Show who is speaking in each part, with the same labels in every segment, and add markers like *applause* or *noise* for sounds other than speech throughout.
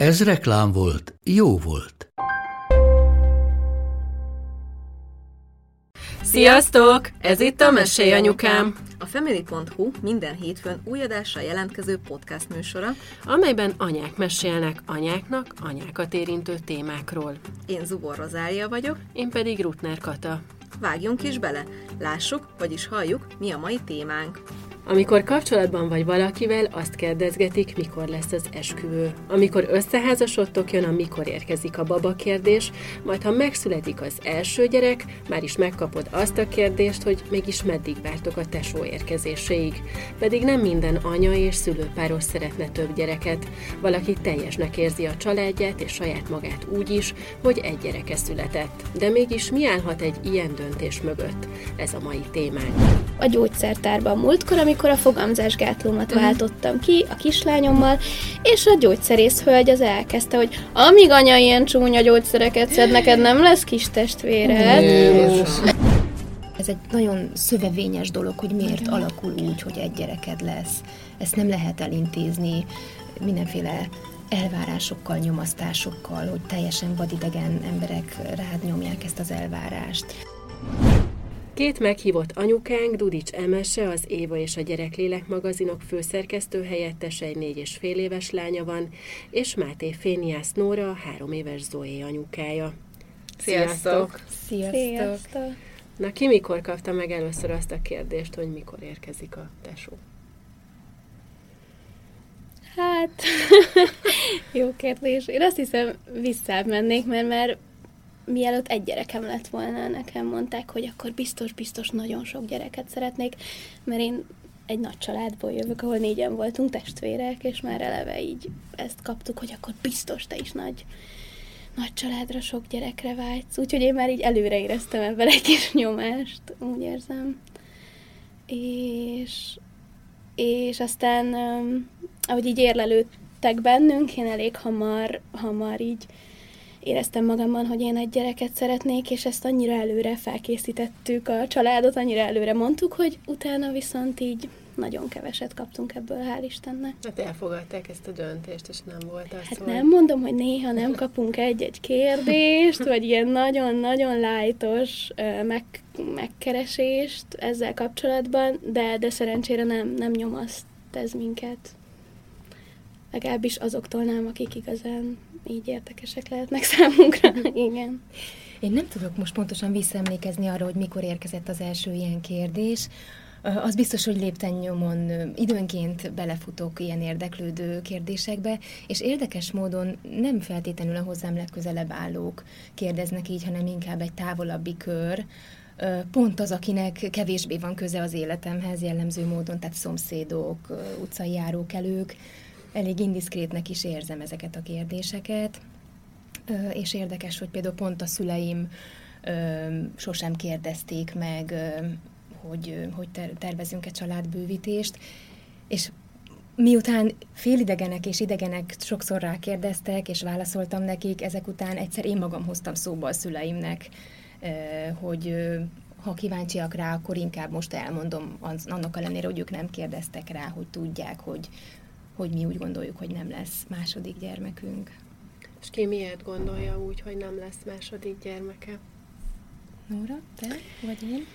Speaker 1: Ez reklám volt, jó volt.
Speaker 2: Sziasztok! Ez itt a Mesélj Anyukám,
Speaker 3: A Family.hu minden hétfőn új adással jelentkező podcast műsora.
Speaker 2: amelyben anyák mesélnek anyáknak anyákat érintő témákról.
Speaker 3: Én Zubor Rozália vagyok,
Speaker 2: Én pedig Rutner Kata.
Speaker 3: vágjunk is bele, lássuk, vagyis halljuk, mi a mai témánk.
Speaker 2: Amikor kapcsolatban vagy valakivel, azt kérdezgetik, mikor lesz az esküvő. Amikor összeházasodtok, jön a mikor érkezik a baba kérdés, majd ha megszületik az első gyerek, már is megkapod azt a kérdést, hogy mégis meddig vártok a tesó érkezéséig. Pedig nem minden anya és szülőpáros szeretne több gyereket. Valaki teljesnek érzi a családját és saját magát úgy is, hogy egy gyereke született. De mégis mi állhat egy ilyen döntés mögött? Ez a mai témánk.
Speaker 4: a gyógyszertárban múltkor, amikor a fogamzásgátlómat váltottam ki a kislányommal, és a gyógyszerész hölgy az elkezdte, hogy amíg anya ilyen csúnya gyógyszereket szed, neked nem lesz kis testvéred.
Speaker 5: Ez egy nagyon szövevényes dolog, hogy miért alakul úgy, hogy egy gyereked lesz. Ezt nem lehet elintézni mindenféle elvárásokkal, nyomasztásokkal, hogy teljesen vadidegen emberek rád nyomják ezt az elvárást.
Speaker 2: Két meghívott anyukánk, Dudics Emese, az Éva és a Gyereklélek magazinok főszerkesztő helyettese, egy négy és fél éves lánya van, és Máté Féniász Nóra, a három éves Zoé anyukája.
Speaker 3: Sziasztok!
Speaker 5: Sziasztok!
Speaker 4: Sziasztok!
Speaker 2: Na, ki mikor kapta meg először azt a kérdést, hogy mikor érkezik a tesó?
Speaker 4: Hát, *laughs* jó kérdés. Én azt hiszem, visszább mennék, mert már mielőtt egy gyerekem lett volna, nekem mondták, hogy akkor biztos-biztos nagyon sok gyereket szeretnék, mert én egy nagy családból jövök, ahol négyen voltunk testvérek, és már eleve így ezt kaptuk, hogy akkor biztos te is nagy, nagy családra, sok gyerekre vágysz. Úgyhogy én már így előre éreztem ebben egy kis nyomást, úgy érzem. És, és aztán, ahogy így érlelődtek bennünk, én elég hamar, hamar így éreztem magamban, hogy én egy gyereket szeretnék, és ezt annyira előre felkészítettük a családot, annyira előre mondtuk, hogy utána viszont így nagyon keveset kaptunk ebből, hál' Istennek.
Speaker 2: Hát elfogadták ezt a döntést, és nem volt az,
Speaker 4: Hát nem mondom, hogy néha nem kapunk egy-egy kérdést, vagy ilyen nagyon-nagyon lájtos meg, megkeresést ezzel kapcsolatban, de, de szerencsére nem, nem nyomaszt ez minket. Legalábbis azoktól nem, akik igazán így érdekesek lehetnek számunkra. *laughs* Igen.
Speaker 5: Én nem tudok most pontosan visszaemlékezni arra, hogy mikor érkezett az első ilyen kérdés. Az biztos, hogy léptennyomon ö, időnként belefutok ilyen érdeklődő kérdésekbe, és érdekes módon nem feltétlenül a hozzám legközelebb állók kérdeznek így, hanem inkább egy távolabbi kör. Pont az, akinek kevésbé van köze az életemhez jellemző módon, tehát szomszédok, utcai járókelők. Elég indiszkrétnek is érzem ezeket a kérdéseket. És érdekes, hogy például pont a szüleim sosem kérdezték meg, hogy, hogy ter- tervezünk-e családbővítést, és miután félidegenek és idegenek sokszor rákérdeztek, és válaszoltam nekik, ezek után egyszer én magam hoztam szóba a szüleimnek, hogy ha kíváncsiak rá, akkor inkább most elmondom, annak ellenére, hogy ők nem kérdeztek rá, hogy tudják, hogy, hogy mi úgy gondoljuk, hogy nem lesz második gyermekünk.
Speaker 2: És ki miért gondolja úgy, hogy nem lesz második gyermeke?
Speaker 5: Nóra, te vagy én?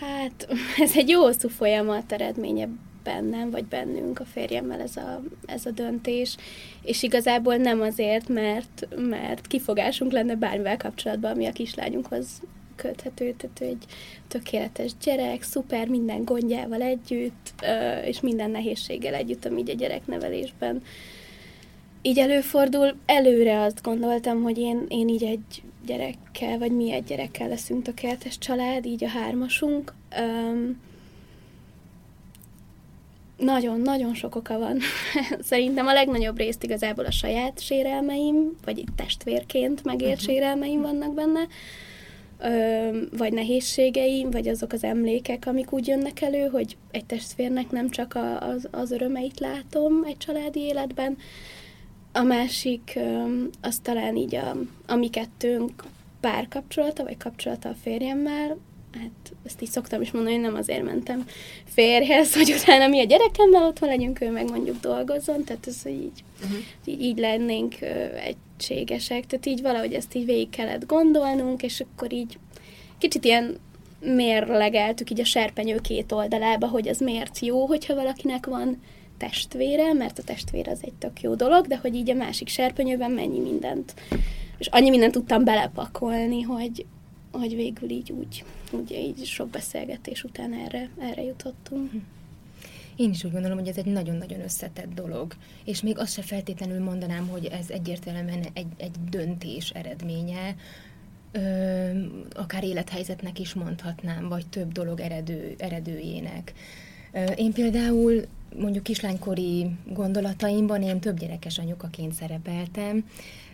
Speaker 4: Hát, *laughs* ez egy jó hosszú folyamat eredménye bennem, vagy bennünk a férjemmel ez a, ez a döntés, és igazából nem azért, mert, mert kifogásunk lenne bármivel kapcsolatban, ami a kislányunkhoz köthető, tehát ő egy tökéletes gyerek, szuper, minden gondjával együtt, és minden nehézséggel együtt, ami így a gyereknevelésben így előfordul. Előre azt gondoltam, hogy én, én így egy gyerekkel, vagy mi egy gyerekkel leszünk tökéletes család, így a hármasunk. Nagyon-nagyon sok oka van. *laughs* Szerintem a legnagyobb részt igazából a saját sérelmeim, vagy itt testvérként megért uh-huh. sérelmeim vannak benne, vagy nehézségeim, vagy azok az emlékek, amik úgy jönnek elő, hogy egy testvérnek nem csak a, az, az örömeit látom egy családi életben, a másik az talán így a, a mi kettőnk párkapcsolata, vagy kapcsolata a férjemmel, hát ezt így szoktam is mondani, hogy nem azért mentem férjhez, *laughs* hogy utána mi a gyerekemmel otthon legyünk, ő meg mondjuk dolgozzon, tehát ez, így, uh-huh. így, így lennénk ö, egységesek, tehát így valahogy ezt így végig kellett gondolnunk, és akkor így kicsit ilyen mérlegeltük így a serpenyő két oldalába, hogy az miért jó, hogyha valakinek van testvére, mert a testvér az egy tök jó dolog, de hogy így a másik serpenyőben mennyi mindent, és annyi mindent tudtam belepakolni, hogy, hogy végül így úgy, úgy így sok beszélgetés után erre, erre jutottunk.
Speaker 5: Én is úgy gondolom, hogy ez egy nagyon-nagyon összetett dolog, és még azt se feltétlenül mondanám, hogy ez egyértelműen egy, egy döntés eredménye, ö, akár élethelyzetnek is mondhatnám, vagy több dolog eredő, eredőjének. Ö, én például mondjuk kislánykori gondolataimban én több gyerekes anyukaként szerepeltem,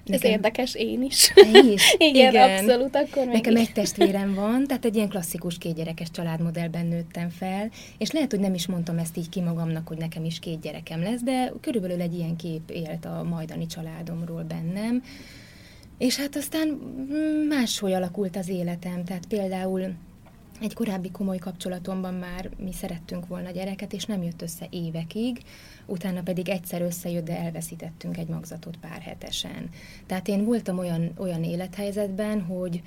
Speaker 4: Ez érdekes, én is.
Speaker 5: Én is? *laughs*
Speaker 4: Igen, Igen, abszolút, akkor
Speaker 5: Nekem egy testvérem van, tehát egy ilyen klasszikus kétgyerekes családmodellben nőttem fel, és lehet, hogy nem is mondtam ezt így ki magamnak, hogy nekem is két gyerekem lesz, de körülbelül egy ilyen kép élt a majdani családomról bennem. És hát aztán máshogy alakult az életem, tehát például egy korábbi komoly kapcsolatomban már mi szerettünk volna gyereket, és nem jött össze évekig, utána pedig egyszer összejött, de elveszítettünk egy magzatot pár hetesen. Tehát én voltam olyan, olyan élethelyzetben, hogy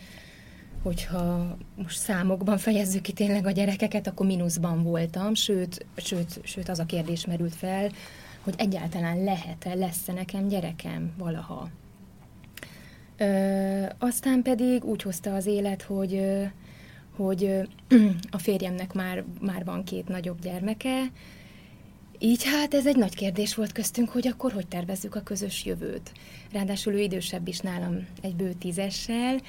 Speaker 5: hogyha most számokban fejezzük ki tényleg a gyerekeket, akkor mínuszban voltam, sőt, sőt, sőt az a kérdés merült fel, hogy egyáltalán lehet-e, lesz-e nekem gyerekem valaha. Ö, aztán pedig úgy hozta az élet, hogy ö, hogy *clears throat* a férjemnek már, már van két nagyobb gyermeke, így hát ez egy nagy kérdés volt köztünk, hogy akkor hogy tervezzük a közös jövőt. Ráadásul ő idősebb is nálam egy bő tízessel,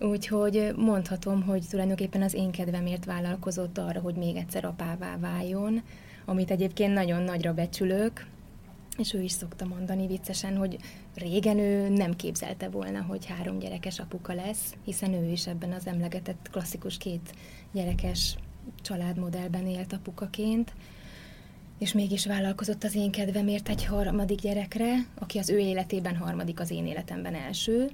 Speaker 5: úgyhogy mondhatom, hogy tulajdonképpen az én kedvemért vállalkozott arra, hogy még egyszer apává váljon, amit egyébként nagyon nagyra becsülök, és ő is szokta mondani viccesen, hogy régen ő nem képzelte volna, hogy három gyerekes apuka lesz, hiszen ő is ebben az emlegetett klasszikus két gyerekes családmodellben élt apukaként, és mégis vállalkozott az én kedvemért egy harmadik gyerekre, aki az ő életében harmadik, az én életemben első.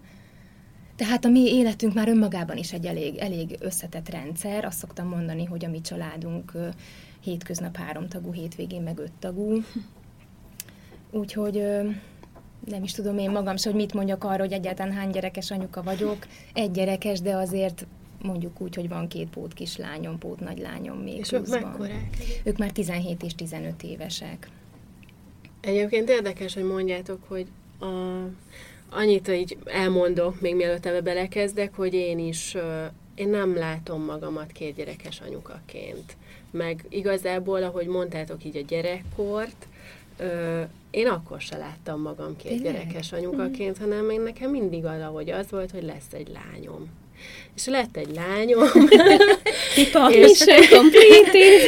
Speaker 5: Tehát a mi életünk már önmagában is egy elég, elég összetett rendszer. Azt szoktam mondani, hogy a mi családunk hétköznap három tagú, hétvégén meg öt tagú. Úgyhogy nem is tudom én magam se, hogy mit mondjak arra, hogy egyáltalán hány gyerekes anyuka vagyok. Egy gyerekes, de azért mondjuk úgy, hogy van két pót kislányom, pót nagylányom még
Speaker 2: És ők mekkorák?
Speaker 5: Ők már 17 és 15 évesek.
Speaker 2: Egyébként érdekes, hogy mondjátok, hogy a, annyit így elmondok, még mielőtt ebbe belekezdek, hogy én is, én nem látom magamat két gyerekes anyukaként. Meg igazából, ahogy mondtátok így a gyerekkort, én akkor se láttam magam két Tényleg? gyerekes anyukaként, hanem én nekem mindig valahogy az volt, hogy lesz egy lányom. És lett egy lányom. *laughs*
Speaker 4: Pipa, és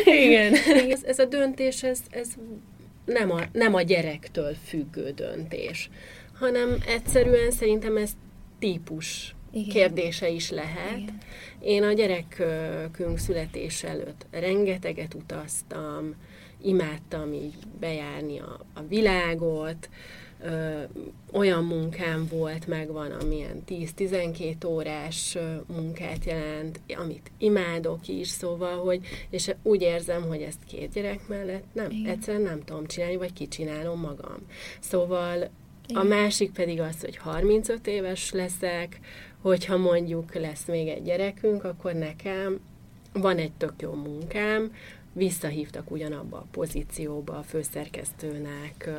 Speaker 4: *laughs*
Speaker 2: Igen. Ez, ez a döntés, ez, ez nem, a, nem a gyerektől függő döntés, hanem egyszerűen szerintem ez típus igen. kérdése is lehet. Igen. Én a gyerekünk születés előtt rengeteget utaztam, imádtam így bejárni a, a világot, ö, olyan munkám volt, megvan, amilyen 10-12 órás munkát jelent, amit imádok is, szóval, hogy, és úgy érzem, hogy ezt két gyerek mellett nem, Igen. egyszerűen nem tudom csinálni, vagy kicsinálom magam. Szóval Igen. a másik pedig az, hogy 35 éves leszek, hogyha mondjuk lesz még egy gyerekünk, akkor nekem van egy tök jó munkám, visszahívtak ugyanabba a pozícióba a főszerkesztőnek,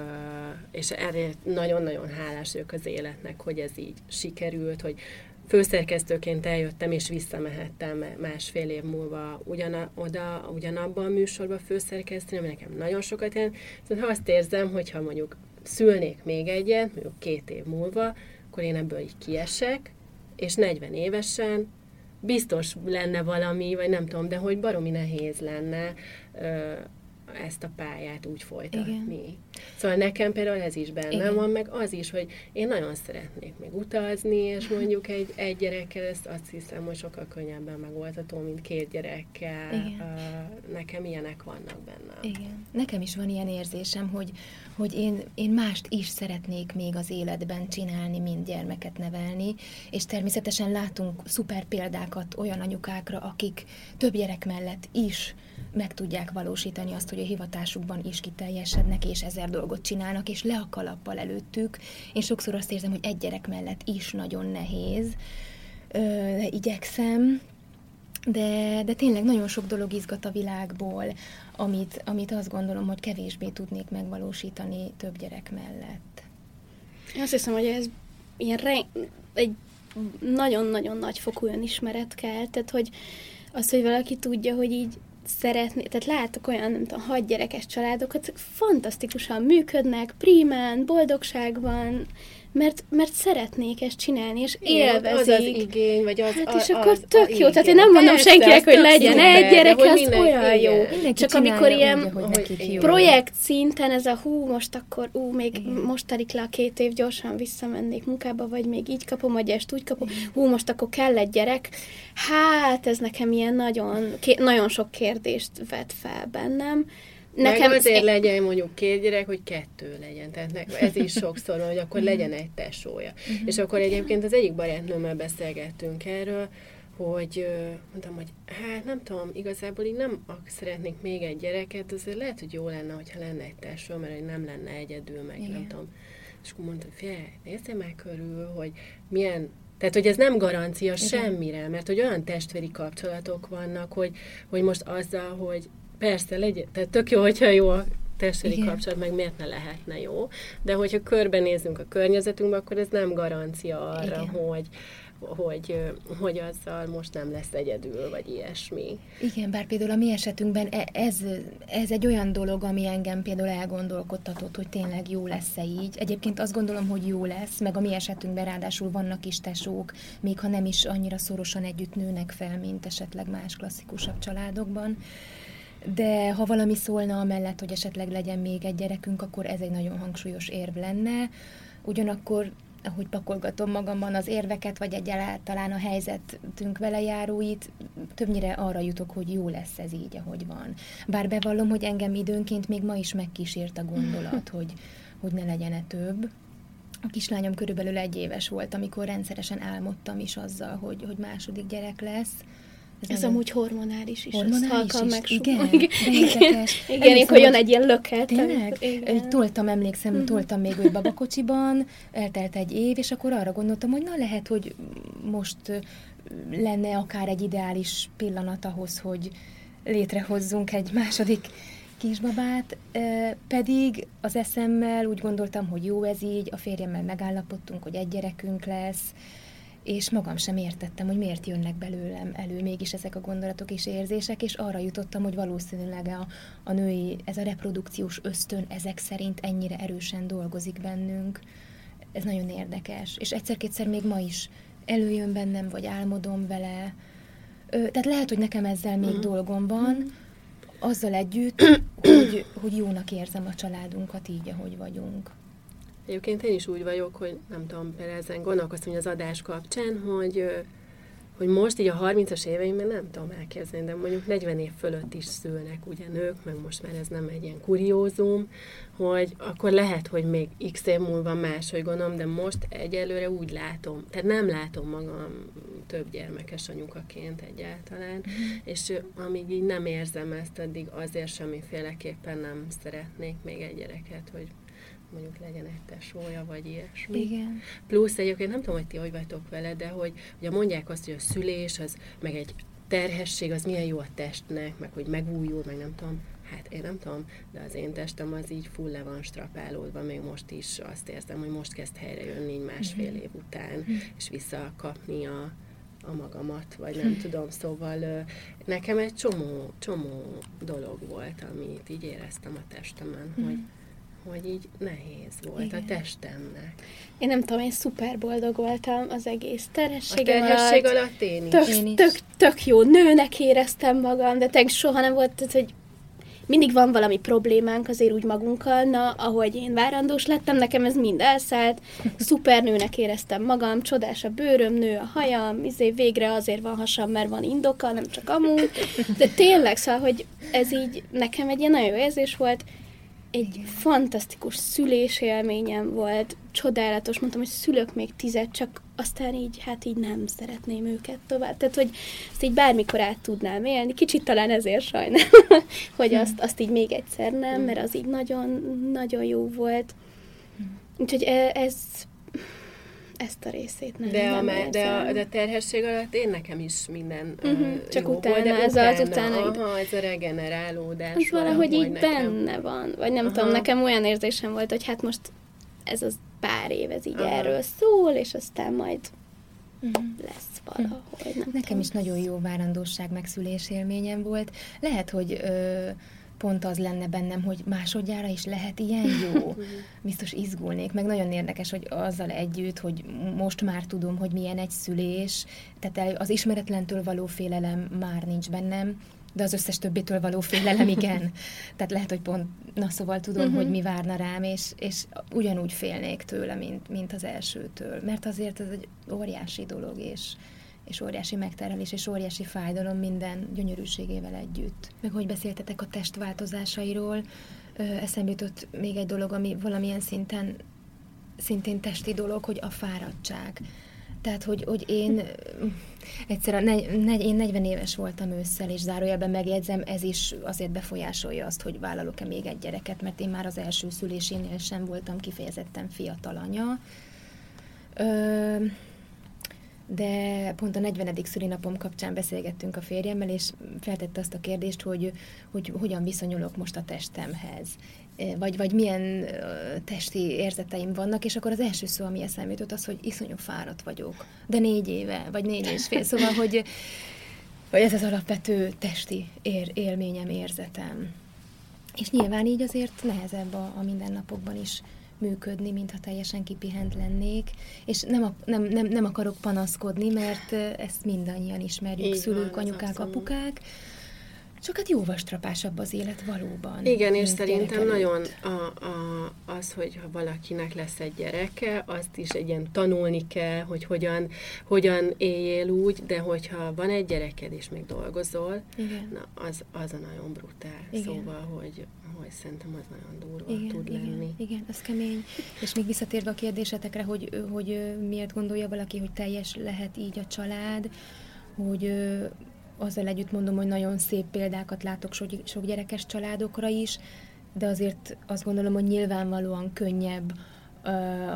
Speaker 2: és erre nagyon-nagyon hálás ők az életnek, hogy ez így sikerült, hogy főszerkesztőként eljöttem, és visszamehettem másfél év múlva ugyana, oda, ugyanabban a műsorba főszerkesztőni, ami nekem nagyon sokat jelent. Szóval azt érzem, hogy ha mondjuk szülnék még egyet, mondjuk két év múlva, akkor én ebből így kiesek, és 40 évesen biztos lenne valami, vagy nem tudom, de hogy baromi nehéz lenne ezt a pályát úgy folytatni. Igen. Szóval nekem például ez is bennem Igen. van, meg az is, hogy én nagyon szeretnék még utazni, és mondjuk egy, egy gyerekkel ezt azt hiszem, hogy sokkal könnyebben megoldható, mint két gyerekkel. Igen. Nekem ilyenek vannak benne.
Speaker 5: Igen. Nekem is van ilyen érzésem, hogy, hogy én, én mást is szeretnék még az életben csinálni, mint gyermeket nevelni, és természetesen látunk szuper példákat olyan anyukákra, akik több gyerek mellett is meg tudják valósítani azt, hogy a hivatásukban is kiteljesednek, és ezer dolgot csinálnak, és le a kalappal előttük. Én sokszor azt érzem, hogy egy gyerek mellett is nagyon nehéz, de igyekszem, de, de tényleg nagyon sok dolog izgat a világból, amit, amit azt gondolom, hogy kevésbé tudnék megvalósítani több gyerek mellett.
Speaker 4: Én azt hiszem, hogy ez ilyen re, egy nagyon-nagyon nagy fokú önismeret kell, tehát hogy az, hogy valaki tudja, hogy így szeretné, tehát látok olyan, nem tudom, hat gyerekes családokat, fantasztikusan működnek, prímán, boldogság van, mert, mert szeretnék ezt csinálni, és igen, élvezik. Az
Speaker 2: az igény, vagy az...
Speaker 4: Hát és az, akkor tök az, jó, tehát én nem mondom persze, senkinek, hogy legyen egy gyerek, az minden, olyan jó. Mindenki Csak amikor ilyen úgy, hogy projekt szinten ez a hú, most akkor, ú, még igen. most telik le a két év, gyorsan visszamennék munkába, vagy még így kapom, vagy ezt úgy kapom, igen. hú, most akkor kell egy gyerek. Hát ez nekem ilyen nagyon, nagyon sok kérdést vet fel bennem,
Speaker 2: Nekem Meg azért legyen mondjuk két gyerek, hogy kettő legyen. Tehát ez is sokszor van, hogy akkor mhm. legyen egy tesója. Uh-huh. És akkor egyébként az egyik barátnőmmel beszélgettünk erről, hogy mondtam, hogy hát nem tudom, igazából így nem szeretnék még egy gyereket, azért lehet, hogy jó lenne, hogyha lenne egy tesó, mert hogy nem lenne egyedül, meg Igen. nem tudom. És akkor mondta, hogy figyelj, nézzél meg körül, hogy milyen tehát, hogy ez nem garancia Igen. semmire, mert hogy olyan testvéri kapcsolatok vannak, hogy, hogy most azzal, hogy Persze, legyen, tehát tök jó, hogyha jó a testvéri kapcsolat, meg miért ne lehetne jó, de hogyha körbenézünk a környezetünkbe, akkor ez nem garancia arra, Igen. hogy, hogy, hogy azzal most nem lesz egyedül, vagy ilyesmi.
Speaker 5: Igen, bár például a mi esetünkben e, ez, ez egy olyan dolog, ami engem például elgondolkodtatott, hogy tényleg jó lesz-e így. Egyébként azt gondolom, hogy jó lesz, meg a mi esetünkben ráadásul vannak is tesók, még ha nem is annyira szorosan együtt nőnek fel, mint esetleg más klasszikusabb családokban de ha valami szólna amellett, hogy esetleg legyen még egy gyerekünk, akkor ez egy nagyon hangsúlyos érv lenne. Ugyanakkor ahogy pakolgatom magamban az érveket, vagy egyáltalán a helyzetünk vele járóit, többnyire arra jutok, hogy jó lesz ez így, ahogy van. Bár bevallom, hogy engem időnként még ma is megkísért a gondolat, *laughs* hogy, hogy ne legyen-e több. A kislányom körülbelül egy éves volt, amikor rendszeresen álmodtam is azzal, hogy, hogy második gyerek lesz,
Speaker 4: ez, ez amúgy hormonális is.
Speaker 5: Hormonális is, meg igen,
Speaker 4: igen, igen, igen én olyan egy ilyen löket.
Speaker 5: Tényleg? Igen. Toltam, emlékszem, mm-hmm. toltam még őt babakocsiban, eltelt egy év, és akkor arra gondoltam, hogy na lehet, hogy most lenne akár egy ideális pillanat ahhoz, hogy létrehozzunk egy második kisbabát, pedig az eszemmel úgy gondoltam, hogy jó ez így, a férjemmel megállapodtunk, hogy egy gyerekünk lesz, és magam sem értettem, hogy miért jönnek belőlem elő mégis ezek a gondolatok és érzések, és arra jutottam, hogy valószínűleg a, a női, ez a reprodukciós ösztön ezek szerint ennyire erősen dolgozik bennünk. Ez nagyon érdekes. És egyszer-kétszer még ma is előjön bennem, vagy álmodom vele. Ö, tehát lehet, hogy nekem ezzel még mm. dolgom van, mm. azzal együtt, hogy, hogy jónak érzem a családunkat így, ahogy vagyunk.
Speaker 2: Egyébként én is úgy vagyok, hogy nem tudom, például ezen gondolkoztam, hogy az adás kapcsán, hogy, hogy most így a 30-as éveimben nem tudom elképzelni, de mondjuk 40 év fölött is szülnek ugye nők, meg most már ez nem egy ilyen kuriózum, hogy akkor lehet, hogy még x év múlva máshogy gondolom, de most egyelőre úgy látom, tehát nem látom magam több gyermekes anyukaként egyáltalán, mm. és amíg így nem érzem ezt, addig azért semmiféleképpen nem szeretnék még egy gyereket, hogy mondjuk legyen egy tesója, vagy ilyesmi.
Speaker 5: Igen.
Speaker 2: Plusz egyébként nem tudom, hogy ti hogy vagytok vele, de hogy ugye mondják azt, hogy a szülés, az meg egy terhesség, az milyen jó a testnek, meg hogy megújul, meg nem tudom. Hát én nem tudom, de az én testem az így full le van strapálódva, még most is azt érzem, hogy most kezd helyre jönni így másfél év után, mm. és visszakapni a, a magamat, vagy nem hm. tudom, szóval nekem egy csomó, csomó dolog volt, amit így éreztem a testemen, mm. hogy hogy így nehéz volt Igen. a testemnek.
Speaker 4: Én nem tudom, én szuper boldog voltam az egész terhesség,
Speaker 2: a terhesség alatt. alatt én is.
Speaker 4: Tök,
Speaker 2: én
Speaker 4: is. Tök, tök jó nőnek éreztem magam, de tényleg soha nem volt, tehát, hogy mindig van valami problémánk azért úgy magunkkal, na, ahogy én várandós lettem, nekem ez mind elszállt, szupernőnek éreztem magam, csodás a bőröm, nő a hajam, izé végre azért van hasam, mert van indoka, nem csak amúgy, de tényleg, szóval, hogy ez így nekem egy ilyen nagyon jó érzés volt, egy fantasztikus szülés élményem volt, csodálatos, mondtam, hogy szülök még tizet, csak aztán így, hát így nem szeretném őket tovább. Tehát, hogy ezt így bármikor át tudnám élni, kicsit talán ezért sajnálom, *laughs* hogy azt, azt így még egyszer nem, mert az így nagyon, nagyon jó volt. Úgyhogy e, ez, ezt a részét nem.
Speaker 2: De,
Speaker 4: nem
Speaker 2: a, me- de, a, de a terhesség alatt én nekem is minden uh,
Speaker 4: Mhm, csak
Speaker 2: jó
Speaker 4: utána,
Speaker 2: volt, de
Speaker 4: ez az utána
Speaker 2: Aha, ez a regenerálódás.
Speaker 4: Ez valahogy így
Speaker 2: nekem.
Speaker 4: benne van. Vagy nem
Speaker 2: Aha.
Speaker 4: tudom, nekem olyan érzésem volt, hogy hát most ez az pár év, ez így
Speaker 2: Aha.
Speaker 4: erről szól, és aztán majd
Speaker 5: Mhm.
Speaker 4: lesz valahogy. Nem
Speaker 5: Nekem
Speaker 4: tudom.
Speaker 5: is nagyon jó várandóság megszülés élményem volt. Lehet, hogy ö, pont az lenne bennem, hogy másodjára is lehet ilyen jó. *laughs* Biztos izgulnék, meg nagyon érdekes, hogy azzal együtt, hogy most már tudom, hogy milyen egy szülés, tehát az ismeretlentől való félelem már nincs bennem, de az összes többitől való félelem igen. *laughs* Tehát lehet, hogy pont, na szóval tudom, uh-huh. hogy mi várna rám, és, és ugyanúgy félnék tőle, mint, mint az elsőtől. Mert azért ez egy óriási dolog, és, és óriási megterelés, és óriási fájdalom minden gyönyörűségével együtt. Meg hogy beszéltetek a testváltozásairól, eszembe jutott még egy dolog, ami valamilyen szinten szintén testi dolog, hogy a fáradtság. Tehát, hogy, hogy én ö, egyszer, a negy, negy, én 40 éves voltam ősszel, és zárójelben megjegyzem, ez is azért befolyásolja azt, hogy vállalok-e még egy gyereket, mert én már az első szülésénél sem voltam kifejezetten fiatal anya. Ö, de pont a 40. szülinapom kapcsán beszélgettünk a férjemmel, és feltette azt a kérdést, hogy, hogy hogyan viszonyulok most a testemhez, vagy, vagy milyen testi érzeteim vannak, és akkor az első szó, ami eszembe jutott, az, hogy iszonyú fáradt vagyok, de négy éve, vagy négy és fél, szóval, hogy, hogy ez az alapvető testi ér, élményem, érzetem. És nyilván így azért nehezebb a, a mindennapokban is működni, mintha teljesen kipihent lennék, és nem, nem, nem, nem akarok panaszkodni, mert ezt mindannyian ismerjük,
Speaker 2: Így van,
Speaker 5: szülők,
Speaker 2: ez
Speaker 5: anyukák,
Speaker 2: abszolút.
Speaker 5: apukák, csak hát jóval strapásabb az élet valóban.
Speaker 2: Igen, és szerintem
Speaker 5: előtt.
Speaker 2: nagyon a, a, az, hogy ha valakinek lesz egy gyereke, azt is egy ilyen tanulni kell, hogy hogyan, hogyan éljél úgy, de hogyha van egy gyereked és még dolgozol,
Speaker 5: Igen.
Speaker 2: na, az, az a nagyon brutál.
Speaker 5: Igen.
Speaker 2: Szóval, hogy, hogy szerintem az nagyon durva
Speaker 5: Igen,
Speaker 2: tud
Speaker 5: igen,
Speaker 2: lenni.
Speaker 5: igen, az kemény. És még visszatérve a kérdésetekre, hogy, hogy miért gondolja valaki, hogy teljes lehet így a család, hogy azzal együtt mondom, hogy nagyon szép példákat látok sok, sok gyerekes családokra is, de azért azt gondolom, hogy nyilvánvalóan könnyebb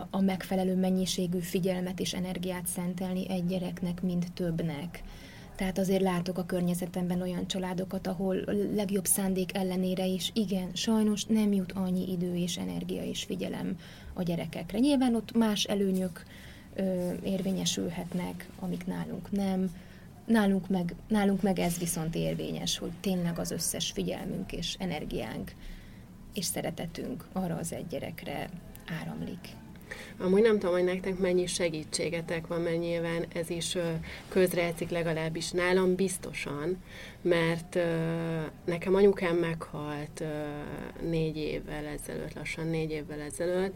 Speaker 5: a megfelelő mennyiségű figyelmet és energiát szentelni egy gyereknek, mint többnek. Tehát azért látok a környezetemben olyan családokat, ahol legjobb szándék ellenére is, igen, sajnos nem jut annyi idő és energia és figyelem a gyerekekre. Nyilván ott más előnyök ö, érvényesülhetnek, amik nálunk nem. Nálunk meg, nálunk meg ez viszont érvényes, hogy tényleg az összes figyelmünk és energiánk és szeretetünk arra az egy gyerekre áramlik.
Speaker 2: Amúgy nem tudom, hogy nektek mennyi segítségetek van, mert nyilván ez is közrejátszik legalábbis nálam biztosan, mert nekem anyukám meghalt négy évvel ezelőtt, lassan négy évvel ezelőtt,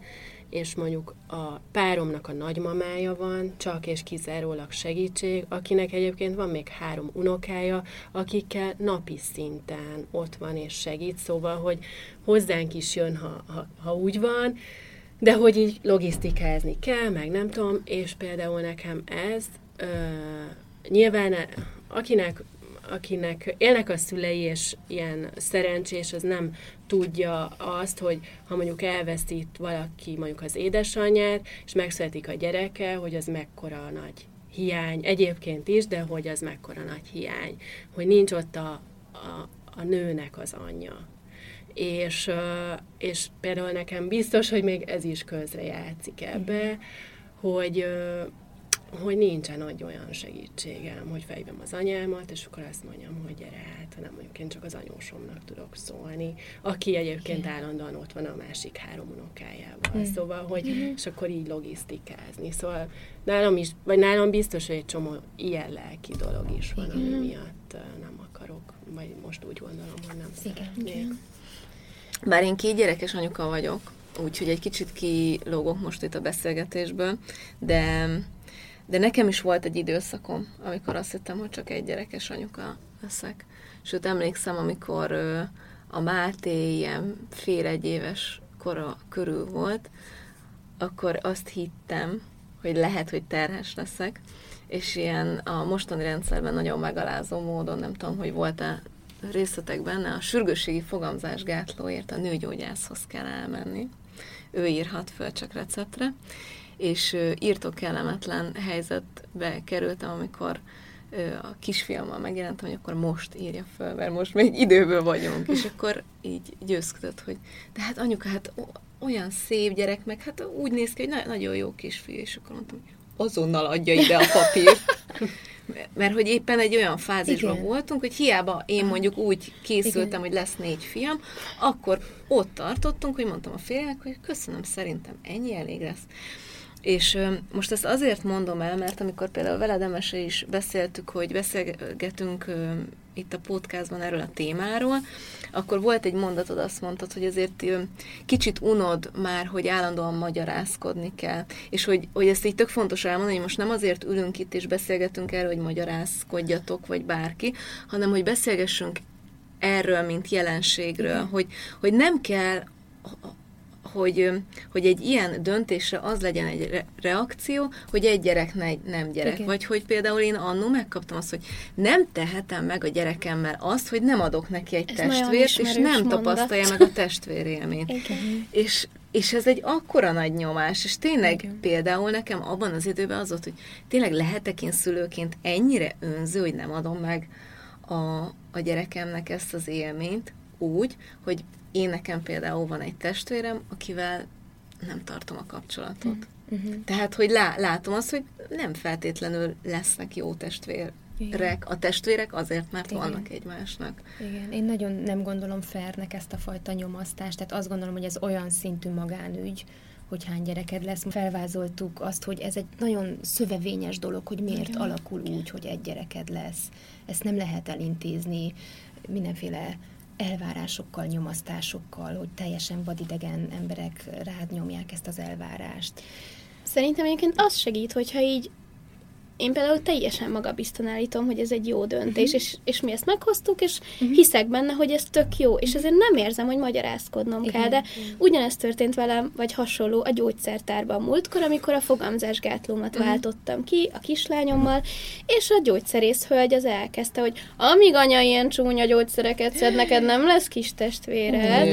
Speaker 2: és mondjuk a páromnak a nagymamája van, csak és kizárólag segítség, akinek egyébként van még három unokája, akikkel napi szinten ott van és segít, szóval, hogy hozzánk is jön, ha, ha, ha úgy van, de hogy így logisztikázni kell, meg nem tudom, és például nekem ez ö, nyilván akinek akinek élnek a szülei, és ilyen szerencsés, az nem tudja azt, hogy ha mondjuk elveszít valaki mondjuk az édesanyját, és megszületik a gyereke, hogy az mekkora nagy hiány, egyébként is, de hogy az mekkora nagy hiány, hogy nincs ott a, a, a nőnek az anyja és, és például nekem biztos, hogy még ez is közre játszik ebbe, hogy hogy nincsen egy olyan segítségem, hogy fejben az anyámat, és akkor azt mondjam, hogy gyere hát, hanem mondjuk én csak az anyósomnak tudok szólni, aki egyébként Igen. állandóan ott van a másik három unokájával. Hmm. Szóval, hogy, hmm. és akkor így logisztikázni. Szóval nálam is, vagy nálam biztos, hogy egy csomó ilyen lelki dolog is van, Igen. ami miatt nem akarok, vagy most úgy gondolom, hogy nem Igen. szeretnék.
Speaker 3: Bár én két gyerekes anyuka vagyok, úgyhogy egy kicsit kilógok most itt a beszélgetésből, de de nekem is volt egy időszakom, amikor azt hittem, hogy csak egy gyerekes anyuka leszek. Sőt, emlékszem, amikor a Máté ilyen fél egy éves kora körül volt, akkor azt hittem, hogy lehet, hogy terhes leszek, és ilyen a mostani rendszerben nagyon megalázó módon, nem tudom, hogy volt-e részletek benne, a sürgősségi fogamzásgátlóért a nőgyógyászhoz kell elmenni. Ő írhat föl csak receptre, és írtó kellemetlen helyzetbe kerültem, amikor a kisfiammal megjelentem, hogy akkor most írja föl, mert most még időből vagyunk, és akkor így győzködött, hogy de hát anyuka, hát olyan szép gyerek, meg hát úgy néz ki, hogy na- nagyon jó kisfiú, és akkor mondtam, azonnal adja ide a papírt. *laughs* Mert hogy éppen egy olyan fázisban Igen. voltunk, hogy hiába én mondjuk úgy készültem, Igen. hogy lesz négy fiam, akkor ott tartottunk, hogy mondtam a férjnek, hogy köszönöm, szerintem ennyi elég lesz. És most ezt azért mondom el, mert amikor például veled Emese is beszéltük, hogy beszélgetünk itt a podcastban erről a témáról, akkor volt egy mondatod, azt mondtad, hogy azért kicsit unod már, hogy állandóan magyarázkodni kell. És hogy, hogy ezt így tök fontos elmondani, hogy most nem azért ülünk itt és beszélgetünk erről, hogy magyarázkodjatok, vagy bárki, hanem hogy beszélgessünk erről, mint jelenségről, hogy, hogy nem kell hogy, hogy egy ilyen döntésre az legyen egy re- reakció, hogy egy gyerek ne, nem gyerek. Igen. Vagy hogy például én annó megkaptam azt, hogy nem tehetem meg a gyerekemmel azt, hogy nem adok neki egy Ez testvért, és nem mondat. tapasztalja meg a testvérélményt. És, és ez egy akkora nagy nyomás, és tényleg Igen. például nekem abban az időben az volt, hogy tényleg lehetek én szülőként ennyire önző, hogy nem adom meg a, a gyerekemnek ezt az élményt, úgy, hogy én nekem például van egy testvérem, akivel nem tartom a kapcsolatot. Uh-huh. Tehát, hogy lá, látom azt, hogy nem feltétlenül lesznek jó testvérek. Igen. A testvérek azért, mert Igen. vannak egymásnak.
Speaker 5: Igen, én nagyon nem gondolom fernek ezt a fajta nyomasztást, tehát azt gondolom, hogy ez olyan szintű magánügy, hogy hány gyereked lesz. Felvázoltuk azt, hogy ez egy nagyon szövevényes dolog, hogy miért Igen. alakul úgy, hogy egy gyereked lesz. Ezt nem lehet elintézni mindenféle elvárásokkal, nyomasztásokkal, hogy teljesen vadidegen emberek rád nyomják ezt az elvárást.
Speaker 4: Szerintem egyébként az segít, hogyha így én például teljesen magabizton állítom, hogy ez egy jó döntés, uh-huh. és, és mi ezt meghoztuk, és uh-huh. hiszek benne, hogy ez tök jó, és ezért nem érzem, hogy magyarázkodnom Igen. kell, de ugyanezt történt velem, vagy hasonló a gyógyszertárban múltkor, amikor a fogamzásgátlómat uh-huh. váltottam ki a kislányommal, és a gyógyszerész hölgy az elkezdte, hogy amíg anya ilyen csúnya gyógyszereket szed, neked nem lesz kis testvéred.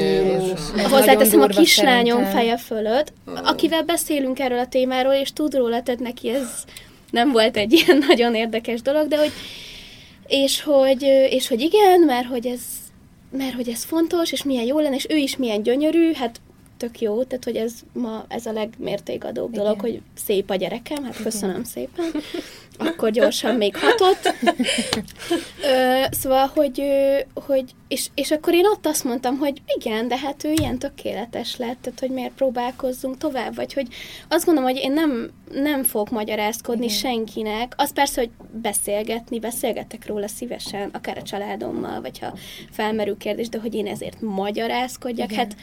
Speaker 4: Hozzáteszem a kislányom feje fölött, akivel beszélünk erről a témáról, és tud róla, tehát neki ez nem volt egy *laughs* ilyen nagyon érdekes dolog, de hogy és hogy, és hogy igen, mert hogy ez mert hogy ez fontos, és milyen jó lenne, és ő is milyen gyönyörű, hát tök jó, tehát hogy ez ma ez a legmértékadóbb Igen. dolog, hogy szép a gyerekem, hát köszönöm Igen. szépen. Akkor gyorsan még hatott. *laughs* Ö, szóval, hogy, hogy és, és akkor én ott azt mondtam, hogy igen, de hát ő ilyen tökéletes lett, tehát hogy miért próbálkozzunk tovább, vagy hogy azt gondolom, hogy én nem, nem fogok magyarázkodni igen. senkinek. Az persze, hogy beszélgetni, beszélgetek róla szívesen, akár a családommal, vagy ha felmerül kérdés, de hogy én ezért magyarázkodjak, igen. hát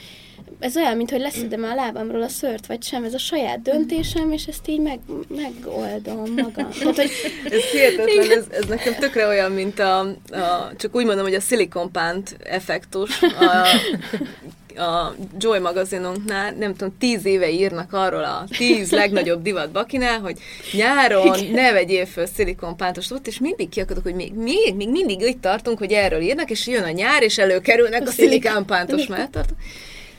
Speaker 4: ez olyan, mint hogy leszedem a lábamról a szört, vagy sem, ez a saját döntésem, és ezt így meg, megoldom magam. *laughs* Tehát, hogy...
Speaker 3: Ez hihetetlen, ez, ez nekem tökre olyan, mint a, a csak úgy mondom, hogy a szilikonpánt effektus, a, a Joy magazinunknál, nem tudom, tíz éve írnak arról a tíz legnagyobb divat bakinál, hogy nyáron ne vegyél föl szilikonpántos ott, és mindig kiakadok, hogy még, még, még mindig itt tartunk, hogy erről írnak, és jön a nyár, és előkerülnek a, a szilikonpántos mellett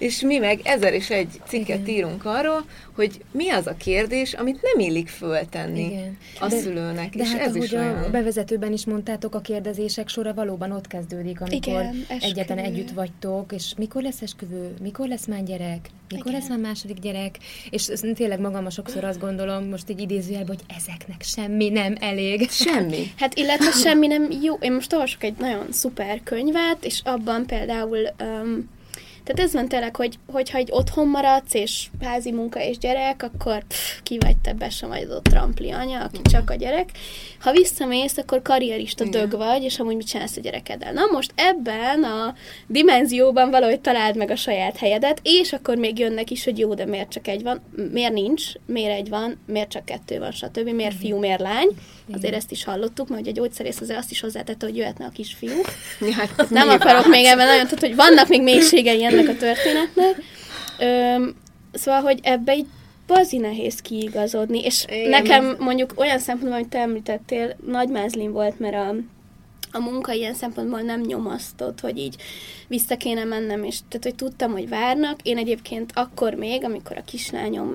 Speaker 3: És mi meg ezer és egy cikket Igen. írunk arról, hogy mi az a kérdés, amit nem illik föltenni Igen. a de, szülőnek.
Speaker 5: De és hát ez ahogy is olyan. a bevezetőben is mondtátok, a kérdezések sora valóban ott kezdődik, amikor Igen, egyetlen együtt vagytok, és mikor lesz esküvő, mikor lesz már gyerek, mikor Igen. lesz már második gyerek, és tényleg magam sokszor azt gondolom, most egy idézőjelben, hogy ezeknek semmi nem elég.
Speaker 3: Semmi. *laughs*
Speaker 4: Hát illetve semmi nem jó. Én most olvasok egy nagyon szuper könyvet, és abban például um, tehát ez van tényleg, hogy, hogyha egy otthon maradsz, és házi munka és gyerek, akkor pff, ki vagy te, be sem vagy ott trampli anya, aki csak a gyerek. Ha visszamész, akkor karrierista Igen. dög vagy, és amúgy mit csinálsz a gyerekeddel. Na most ebben a dimenzióban valahogy találd meg a saját helyedet, és akkor még jönnek is, hogy jó, de miért csak egy van, miért nincs, miért egy van, miért csak kettő van, stb. Miért fiú, miért lány. Azért ezt is hallottuk, mert a gyógyszerész azért azt is hozzátette, hogy jöhetne a kisfiú. *laughs* Ja, hát nem akarok még ebben nagyon, tehát hogy vannak még mélységei ennek a történetnek. Öm, szóval, hogy ebbe így bazi nehéz kiigazodni, és Igen, nekem mondjuk olyan szempontból, amit te említettél, nagy mázlim volt, mert a, a munka ilyen szempontból nem nyomasztott, hogy így vissza kéne mennem, és tehát, hogy tudtam, hogy várnak. Én egyébként akkor még, amikor a kislányom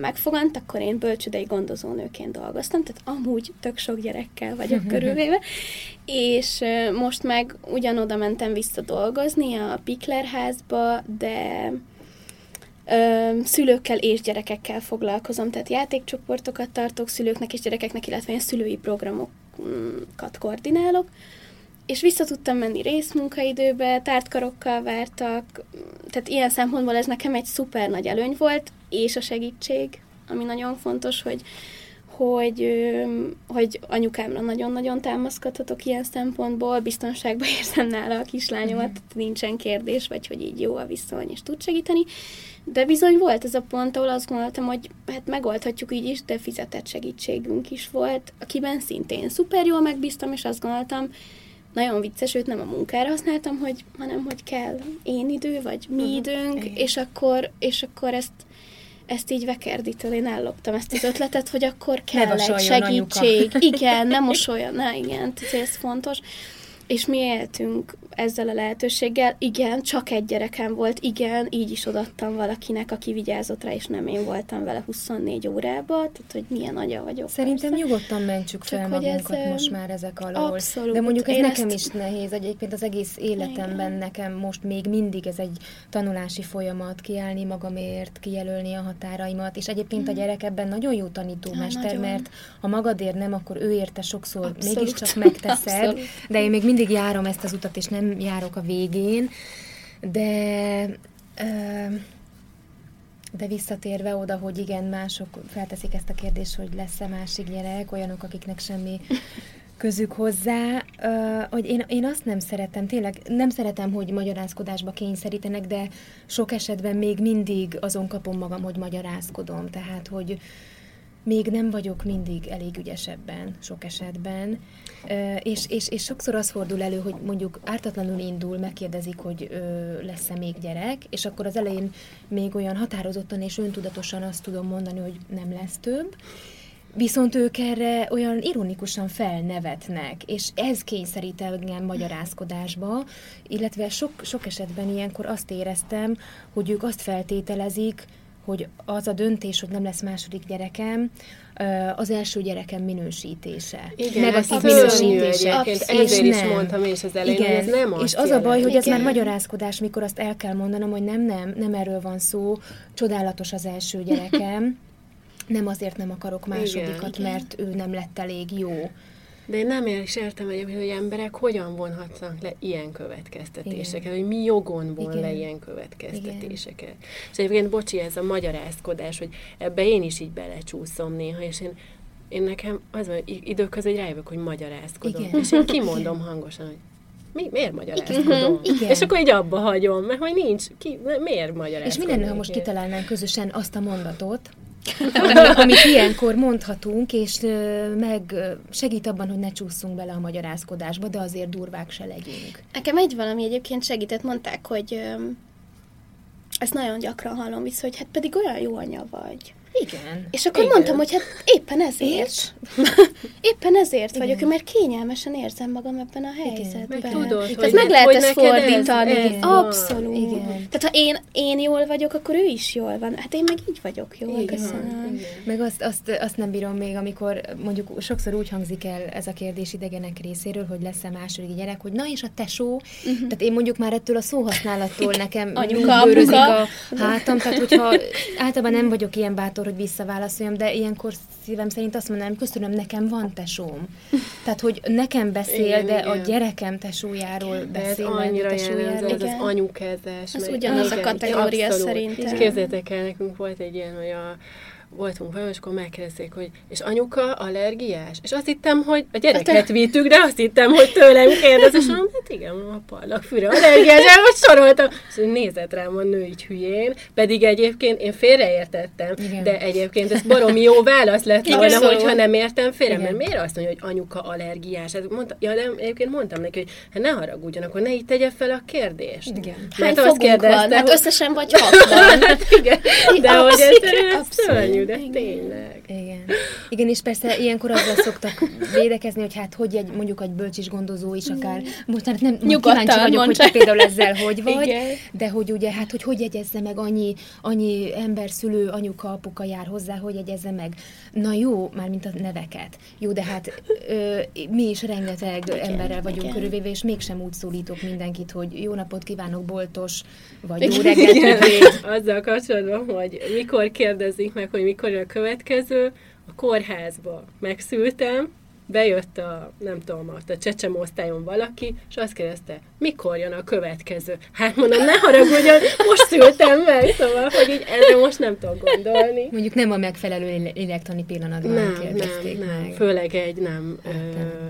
Speaker 4: megfogant, akkor én bölcsödei gondozónőként dolgoztam, tehát amúgy tök sok gyerekkel vagyok *laughs* körülvéve, és most meg ugyanoda mentem vissza dolgozni a Pikler házba, de ö, szülőkkel és gyerekekkel foglalkozom, tehát játékcsoportokat tartok szülőknek és gyerekeknek, illetve én szülői programokat koordinálok, és vissza tudtam menni részmunkaidőbe, tártkarokkal vártak, tehát ilyen szempontból ez nekem egy szuper nagy előny volt, és a segítség, ami nagyon fontos, hogy, hogy, hogy anyukámra nagyon-nagyon támaszkodhatok ilyen szempontból, biztonságban *laughs* érzem nála a kislányomat, mm. nincsen kérdés, vagy hogy így jó a viszony, és tud segíteni. De bizony volt ez a pont, ahol azt gondoltam, hogy hát megoldhatjuk így is, de fizetett segítségünk is volt, akiben szintén szuper jól megbíztam, és azt gondoltam, nagyon vicces, őt nem a munkára használtam, hogy, hanem hogy kell én idő, vagy mi uh-huh. időnk, és akkor, és akkor ezt ezt így Vekerditől én elloptam ezt az ötletet, hogy akkor kell egy segítség. Anyuka. Igen, nem *laughs* mosoljon, na igen, tehát ez fontos. És mi éltünk ezzel a lehetőséggel. Igen, csak egy gyerekem volt, igen, így is odattam valakinek, aki vigyázott rá, és nem én voltam vele 24 órába, tehát hogy milyen agya vagyok.
Speaker 5: Szerintem persze. nyugodtan mentsük fel csak magunkat ez, most már ezek alól. Abszolút. De mondjuk ez én nekem ezt... is nehéz, egyébként az egész életemben igen. nekem most még mindig ez egy tanulási folyamat, kiállni magamért, kijelölni a határaimat, és egyébként mm. a gyerek ebben nagyon jó tanítómester, nagyon. mert ha magadért nem, akkor ő érte sokszor Abszolút. mégiscsak megteszed, *laughs* Abszolút. de én még mindig járom ezt az utat, és nem nem járok a végén, de de visszatérve oda, hogy igen, mások felteszik ezt a kérdést, hogy lesz-e másik gyerek, olyanok, akiknek semmi közük hozzá, hogy én, én azt nem szeretem, tényleg nem szeretem, hogy magyarázkodásba kényszerítenek, de sok esetben még mindig azon kapom magam, hogy magyarázkodom, tehát, hogy, még nem vagyok mindig elég ügyesebben, sok esetben, és, és, és sokszor az fordul elő, hogy mondjuk ártatlanul indul, megkérdezik, hogy lesz-e még gyerek, és akkor az elején még olyan határozottan és öntudatosan azt tudom mondani, hogy nem lesz több, Viszont ők erre olyan ironikusan felnevetnek, és ez kényszerít engem magyarázkodásba, illetve sok, sok esetben ilyenkor azt éreztem, hogy ők azt feltételezik, hogy az a döntés, hogy nem lesz második gyerekem, az első gyerekem minősítése.
Speaker 2: Igen, Negatív minősítése. És ezért is nem. mondtam és az elején, Igen. hogy ez nem
Speaker 5: És az a baj, hogy Igen. ez már magyarázkodás, mikor azt el kell mondanom, hogy nem, nem, nem erről van szó, csodálatos az első gyerekem, *laughs* nem azért nem akarok másodikat, Igen. mert ő nem lett elég jó.
Speaker 2: De én nem is értem egyébként, hogy emberek hogyan vonhatnak le ilyen következtetéseket, Igen. hogy mi jogon von Igen. le ilyen következtetéseket. Igen. És egyébként, bocsi, ez a magyarázkodás, hogy ebbe én is így belecsúszom néha, és én, én nekem az van, időközben rájövök, hogy magyarázkodom. Igen. És én kimondom hangosan, hogy mi, miért magyarázkodom? Igen. És akkor így abba hagyom, mert hogy nincs, ki, miért magyarázkodom?
Speaker 5: És mi lenne, ha most kitalálnánk közösen azt a mondatot, amit ilyenkor mondhatunk, és meg segít abban, hogy ne csúszunk bele a magyarázkodásba, de azért durvák se legyünk.
Speaker 4: Nekem egy valami egyébként segített, mondták, hogy ezt nagyon gyakran hallom vissza, hogy hát pedig olyan jó anya vagy.
Speaker 5: Igen.
Speaker 4: És akkor
Speaker 5: Igen.
Speaker 4: mondtam, hogy hát éppen ezért. *laughs* éppen ezért vagyok, mert kényelmesen érzem magam ebben a helyzetben.
Speaker 2: Meg tudod,
Speaker 4: Tehát
Speaker 2: hogy
Speaker 4: meg lehet ezt
Speaker 2: ez-
Speaker 4: fordítani.
Speaker 2: ez van.
Speaker 4: Abszolút.
Speaker 5: Igen.
Speaker 4: Tehát ha én, én jól vagyok, akkor ő is jól van. Hát én meg így vagyok jól,
Speaker 2: Igen,
Speaker 4: köszönöm.
Speaker 2: igen.
Speaker 5: Meg azt, azt, azt nem bírom még, amikor mondjuk sokszor úgy hangzik el ez a kérdés idegenek részéről, hogy lesz-e második gyerek, hogy na és a tesó, uh-huh. tehát én mondjuk már ettől a szóhasználattól nekem
Speaker 4: Anyuka,
Speaker 5: a hátam, tehát hogyha *laughs* általában nem vagyok ilyen bátor, hogy visszaválaszoljam, de ilyenkor szívem szerint azt mondanám, köszönöm, nekem van tesóm. Tehát, hogy nekem beszél,
Speaker 2: Igen,
Speaker 5: de a
Speaker 2: igen.
Speaker 5: gyerekem tesójáról
Speaker 2: ez
Speaker 5: beszél, a
Speaker 2: annyira
Speaker 5: tesójáról.
Speaker 2: ez az
Speaker 4: Igen. Az
Speaker 2: meg-
Speaker 4: ugyanaz a
Speaker 2: igen,
Speaker 4: kategória
Speaker 2: abszolút.
Speaker 4: szerintem.
Speaker 2: És képzeljétek el, nekünk volt egy ilyen, hogy a voltunk vajon, és akkor megkérdezték, hogy és anyuka allergiás? És azt hittem, hogy a gyereket vittük, de azt hittem, hogy tőlem kérdez, és mondom, hát igen, a parlag fűre allergiás, el most soroltam. És nézett rám a nő így hülyén, pedig egyébként én félreértettem,
Speaker 5: Igen.
Speaker 2: de egyébként ez baromi jó válasz lett volna,
Speaker 4: Abszolút.
Speaker 2: hogyha nem értem félre,
Speaker 5: Igen.
Speaker 2: mert miért azt mondja, hogy anyuka allergiás? Hát mondta, ja, de egyébként mondtam neki, hogy hát ne haragudjon, akkor ne így tegye fel a kérdést.
Speaker 5: Igen.
Speaker 4: Hány
Speaker 2: Mert azt
Speaker 4: fogunk van? Hát
Speaker 2: hogy-
Speaker 4: összesen vagy 60. *laughs*
Speaker 2: igen, de hogy ez, ez
Speaker 4: Abszolút.
Speaker 2: Szörnyű, de
Speaker 4: Igen.
Speaker 2: tényleg.
Speaker 5: Igen. Igen, és persze ilyenkor azzal szoktak védekezni, hogy hát hogy egy, mondjuk egy bölcsis gondozó is akár, most hát nem
Speaker 4: Nyugodtan
Speaker 5: kíváncsi vagyok, hogy például ezzel hogy *laughs* vagy,
Speaker 4: Igen.
Speaker 5: de hogy ugye, hát hogy hogy jegyezze meg annyi, annyi ember, szülő, anyuka, apuka jár hozzá, hogy jegyezze meg. Na jó, már mint a neveket. Jó, de hát ö, mi is rengeteg
Speaker 4: Igen,
Speaker 5: emberrel vagyunk
Speaker 4: igen.
Speaker 5: körülvéve, és mégsem úgy szólítok mindenkit, hogy jó napot kívánok, boltos, vagy jó reggelt,
Speaker 2: azzal kapcsolatban, hogy mikor kérdezik meg, hogy mikor a következő, a kórházba megszültem, bejött a, nem tudom, a csecsemő osztályon valaki, és azt kérdezte, mikor jön a következő? Hát mondom, ne haragudjon, most szültem meg, szóval, hogy így erre most nem tudok gondolni.
Speaker 5: Mondjuk nem a megfelelő lé- lélektani pillanatban
Speaker 2: Nem,
Speaker 5: kérdezték
Speaker 2: nem, nem.
Speaker 5: meg.
Speaker 2: Főleg egy nem ö,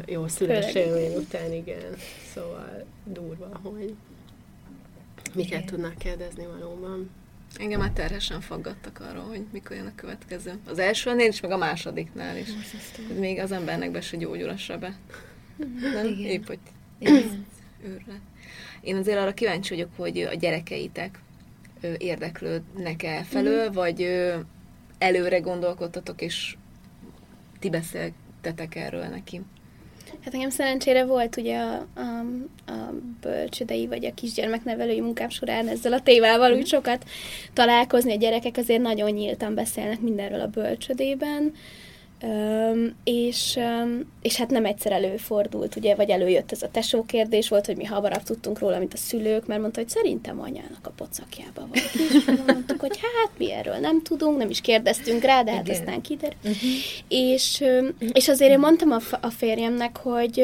Speaker 2: jó szülésélmény után, igen. Szóval durva, hogy miket tudnak kérdezni valóban.
Speaker 3: Engem már terhesen faggattak arról, hogy mikor jön a következő. Az elsőnél is, meg a másodiknál is. Hogy még az embernek be se gyógyul a sebe. Nem?
Speaker 5: Igen.
Speaker 3: Épp, hogy
Speaker 5: Igen.
Speaker 3: Én azért arra kíváncsi vagyok, hogy a gyerekeitek érdeklődnek-e felől,
Speaker 4: Mhm.
Speaker 3: vagy előre gondolkodtatok, és ti beszéltetek erről neki.
Speaker 4: Hát nekem szerencsére volt ugye a, a, a bölcsödei vagy a kisgyermeknevelői munkám során ezzel a témával úgy sokat találkozni. A gyerekek azért nagyon nyíltan beszélnek mindenről a bölcsödében. Öm, és, öm, és hát nem egyszer előfordult, ugye, vagy előjött ez a tesó kérdés volt, hogy mi hamarabb tudtunk róla, mint a szülők, mert mondta, hogy szerintem anyának a pocakjában van. És mondtuk, hogy hát mi erről nem tudunk, nem is kérdeztünk rá, de hát
Speaker 5: Igen.
Speaker 4: aztán kiderült. És, ö, és azért én mondtam a, a férjemnek, hogy,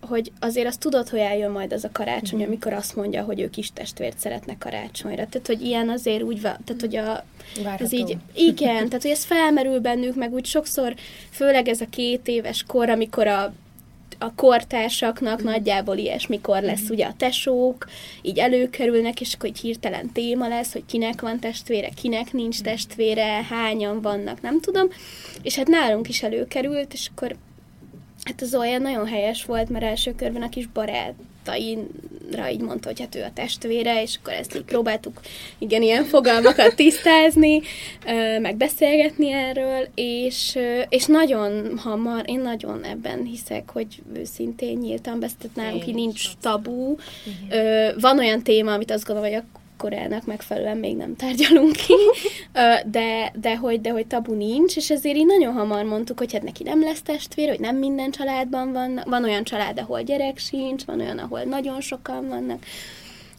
Speaker 4: hogy azért azt tudod, hogy eljön majd az a karácsony, amikor azt mondja, hogy ő kis testvért szeretne karácsonyra. Tehát, hogy ilyen azért úgy tehát, hogy a, ez
Speaker 5: Várható.
Speaker 4: így, igen, tehát, hogy ez felmerül bennük, meg úgy sokszor, főleg ez a két éves kor, amikor a a kortársaknak nagyjából ilyesmikor lesz ugye a tesók, így előkerülnek, és akkor így hirtelen téma lesz, hogy kinek van testvére, kinek nincs testvére, hányan vannak, nem tudom. És hát nálunk is előkerült, és akkor hát az olyan nagyon helyes volt, mert első körben a kis barátainra így mondta, hogy hát ő a testvére, és akkor ezt így próbáltuk igen, ilyen fogalmakat tisztázni, meg beszélgetni erről, és, és nagyon hamar, én nagyon ebben hiszek, hogy őszintén nyíltan beszélt nálunk, így nincs tabu. Van olyan téma, amit azt gondolom, hogy a korának megfelelően még nem tárgyalunk ki, *laughs* de, de, hogy, de hogy tabu nincs, és ezért így nagyon hamar mondtuk, hogy hát neki nem lesz testvér, hogy nem minden családban van, van olyan család, ahol gyerek sincs, van olyan, ahol nagyon sokan vannak,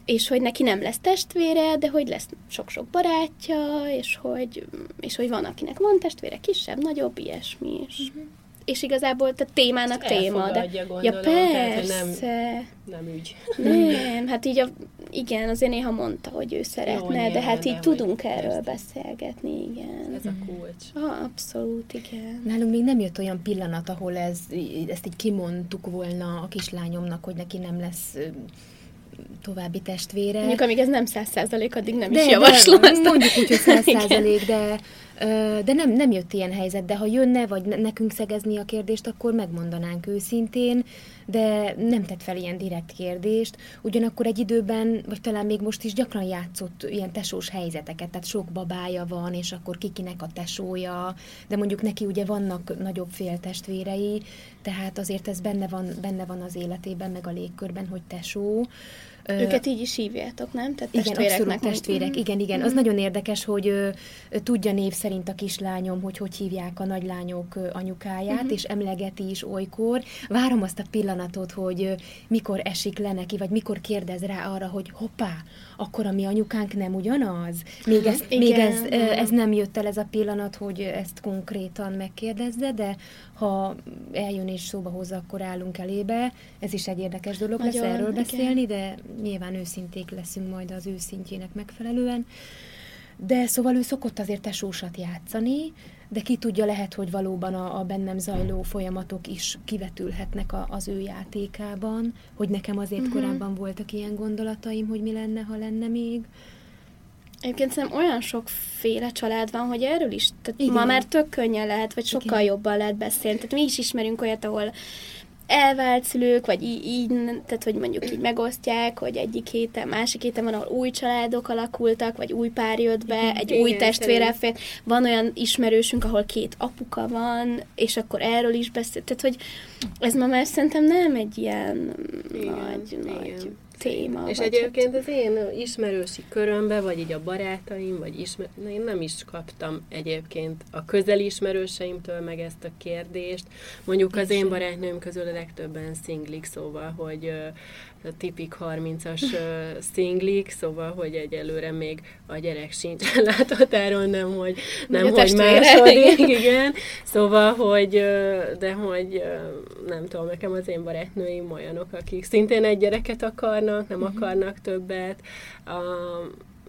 Speaker 4: és hogy neki nem lesz testvére, de hogy lesz sok-sok barátja, és hogy, és hogy van, akinek van testvére, kisebb, nagyobb, ilyesmi, és, és igazából a témának
Speaker 2: Ezt
Speaker 4: téma, de
Speaker 2: elfogadja,
Speaker 4: ja
Speaker 2: gondolom, tehát, nem-
Speaker 4: persze,
Speaker 2: Nem ügy.
Speaker 4: nem, hát így a, igen, azért néha mondta, hogy ő szeretne, de
Speaker 2: nyilván,
Speaker 4: hát
Speaker 2: de
Speaker 4: így tudunk erről
Speaker 2: persze.
Speaker 4: beszélgetni, igen.
Speaker 2: Ez a kulcs.
Speaker 4: Ah, abszolút, igen.
Speaker 5: Nálunk még nem jött olyan pillanat, ahol ez, ezt így kimondtuk volna a kislányomnak, hogy neki nem lesz további testvére.
Speaker 4: Mondjuk, amíg ez nem száz százalék, addig nem
Speaker 5: de,
Speaker 4: is javaslom
Speaker 5: de,
Speaker 4: ezt.
Speaker 5: Mondjuk úgy, hogy *laughs* száz százalék, de De nem, nem jött ilyen helyzet, de ha jönne, vagy nekünk szegezni a kérdést, akkor megmondanánk őszintén, de nem tett fel ilyen direkt kérdést. Ugyanakkor egy időben, vagy talán még most is gyakran játszott ilyen tesós helyzeteket, tehát sok babája van, és akkor kikinek a tesója, de mondjuk neki ugye vannak nagyobb féltestvérei, tehát azért ez benne van, benne van az életében, meg a légkörben, hogy tesó.
Speaker 4: Őket így is hívjátok, nem?
Speaker 5: Tehát igen, abszolút testvérek, mm. igen, igen. Az mm. nagyon érdekes, hogy ö, tudja név szerint a kislányom, hogy hogy hívják a nagylányok ö, anyukáját, mm-hmm. és emlegeti is olykor. Várom azt a pillanatot, hogy ö, mikor esik le neki, vagy mikor kérdez rá arra, hogy hoppá, akkor a mi anyukánk nem ugyanaz? Még, ez, igen, még ez, ez nem jött el ez a pillanat, hogy ezt konkrétan megkérdezze, de ha eljön és szóba hozza, akkor állunk elébe. Ez is egy érdekes dolog Nagyon, lesz erről beszélni, igen. de nyilván őszinték leszünk majd az őszintjének megfelelően. De szóval ő szokott azért tesósat játszani, de ki tudja, lehet, hogy valóban a, a bennem zajló folyamatok is kivetülhetnek a, az ő játékában, hogy nekem azért uh-huh. korábban voltak ilyen gondolataim, hogy mi lenne, ha lenne még.
Speaker 4: Egyébként szerintem olyan sokféle család van, hogy erről is, tehát Igen. ma már tök könnyen lehet, vagy sokkal Igen. jobban lehet beszélni. Tehát mi is ismerünk olyat, ahol elvált szülők, vagy így, így, tehát hogy mondjuk így megosztják, hogy egyik héten, másik héten van, ahol új családok alakultak, vagy új pár jött be, egy igen, új testvére fél. Van olyan ismerősünk, ahol két apuka van, és akkor erről is beszél. Tehát, hogy ez ma már szerintem nem egy ilyen igen, nagy, igen. nagy téma.
Speaker 2: És egyébként hát... az én ismerősi körömbe, vagy így a barátaim, vagy ismer... én nem is kaptam egyébként a közeli ismerőseimtől meg ezt a kérdést. Mondjuk az én barátnőm közül a legtöbben szinglik, szóval, hogy tipik 30-as szinglik, szóval, hogy egyelőre még a gyerek sincs *laughs* láthatáron, nem, hogy, nem, hogy második, *laughs* igen. Szóval, hogy, de hogy nem tudom, nekem az én barátnőim olyanok, akik szintén egy gyereket akarnak, nem uh-huh. akarnak többet.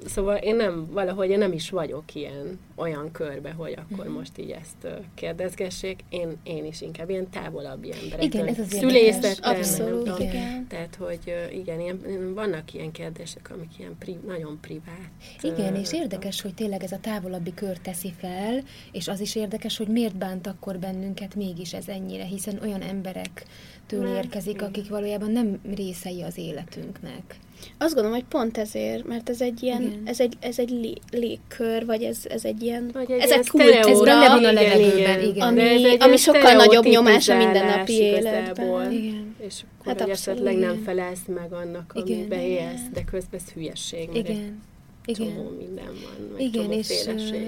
Speaker 2: Szóval én nem, valahogy én nem is vagyok ilyen, olyan körbe, hogy akkor uh-huh. most így ezt kérdezgessék. Én, én is inkább ilyen távolabb emberek.
Speaker 5: Igen, ez az
Speaker 4: Szülészettel, Abszolút, nem igen.
Speaker 2: Tehát, hogy igen, ilyen, vannak ilyen kérdések, amik ilyen pri, nagyon privát.
Speaker 5: Igen, és érdekes, hogy tényleg ez a távolabbi kör teszi fel, és az is érdekes, hogy miért bánt akkor bennünket mégis ez ennyire, hiszen olyan emberek től érkezik, akik valójában nem részei az életünknek.
Speaker 4: Azt gondolom, hogy pont ezért, mert ez egy ilyen, igen. ez egy, ez egy lé, légkör, vagy ez, ez egy ilyen, vagy egy ez egy kultúra,
Speaker 5: ez benne van a levegőben, igen.
Speaker 4: Ami, egy ami sokkal nagyobb nyomás a mindennapi életben.
Speaker 2: Igen. És akkor hát esetleg igen. nem felelsz meg annak, amit beélsz, de közben ez hülyesség, mert igen. egy igen. csomó minden van, meg igen, és, féleség.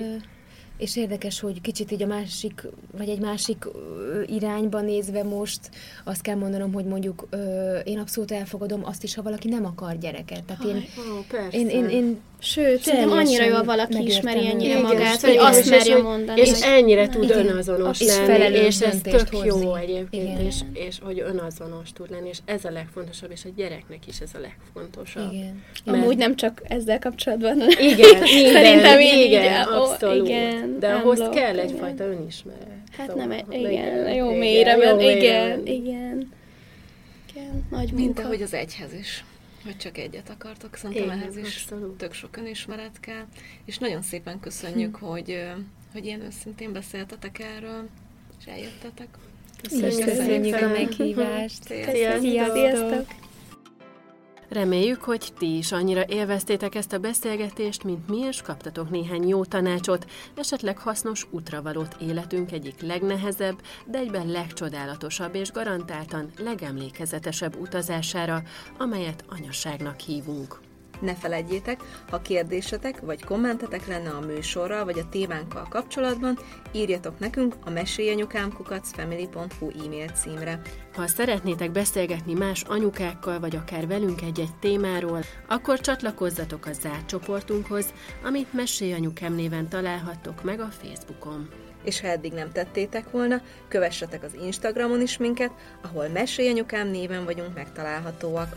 Speaker 5: És érdekes, hogy kicsit így a másik, vagy egy másik irányba nézve most azt kell mondanom, hogy mondjuk én abszolút elfogadom azt is, ha valaki nem akar gyereket. Tehát én,
Speaker 2: oh,
Speaker 5: én, én, én
Speaker 4: Sőt, szerintem annyira jól valaki ismeri ennyire igen, magát, hogy azt merje mondani.
Speaker 2: És ennyire tud igen, önazonos és lenni, és ez tök hozni. jó egyébként, és, és hogy önazonos tud lenni, és ez a legfontosabb, és a gyereknek is ez a legfontosabb.
Speaker 4: Igen. Mert... Amúgy nem csak ezzel kapcsolatban.
Speaker 2: Igen, *laughs* minden, szerintem igen, igen, abszolút. Igen, De ahhoz blokk, kell egyfajta önismeret.
Speaker 4: Hát szóval, nem, igen, jó mélyre, igen, igen, igen. Igen, nagy
Speaker 3: munka. Mint ahogy az egyhez is hogy csak egyet akartok, szerintem
Speaker 2: Igen,
Speaker 3: ehhez is abszolút. tök sok önismeret kell, és nagyon szépen köszönjük, hm. hogy, hogy ilyen őszintén beszéltetek erről, és eljöttetek.
Speaker 5: Köszönjük, köszönjük a meghívást.
Speaker 4: Sziasztok! Sziasztok.
Speaker 2: Reméljük, hogy ti is annyira élveztétek ezt a beszélgetést, mint mi, és kaptatok néhány jó tanácsot, esetleg hasznos útravalót életünk egyik legnehezebb, de egyben legcsodálatosabb és garantáltan legemlékezetesebb utazására, amelyet anyasságnak hívunk.
Speaker 3: Ne felejtjétek, ha kérdésetek vagy kommentetek lenne a műsorral vagy a témánkkal kapcsolatban, írjatok nekünk a mesélyanyukámkukacfamily.hu e-mail címre.
Speaker 2: Ha szeretnétek beszélgetni más anyukákkal, vagy akár velünk egy-egy témáról, akkor csatlakozzatok a zárt csoportunkhoz, amit Mesélyanyukám néven találhattok meg a Facebookon.
Speaker 3: És ha eddig nem tettétek volna, kövessetek az Instagramon is minket, ahol Mesélyanyukám néven vagyunk megtalálhatóak.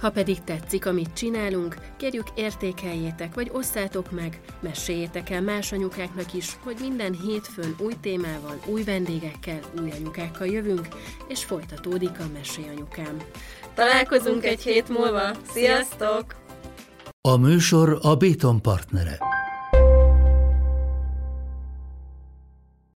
Speaker 2: Ha pedig tetszik, amit csinálunk, kérjük értékeljétek, vagy osszátok meg, meséljétek el más anyukáknak is, hogy minden hétfőn új témával, új vendégekkel, új anyukákkal jövünk, és folytatódik a Mesélyanyukám.
Speaker 3: Találkozunk egy hét múlva. Sziasztok!
Speaker 1: A műsor a Béton partnere.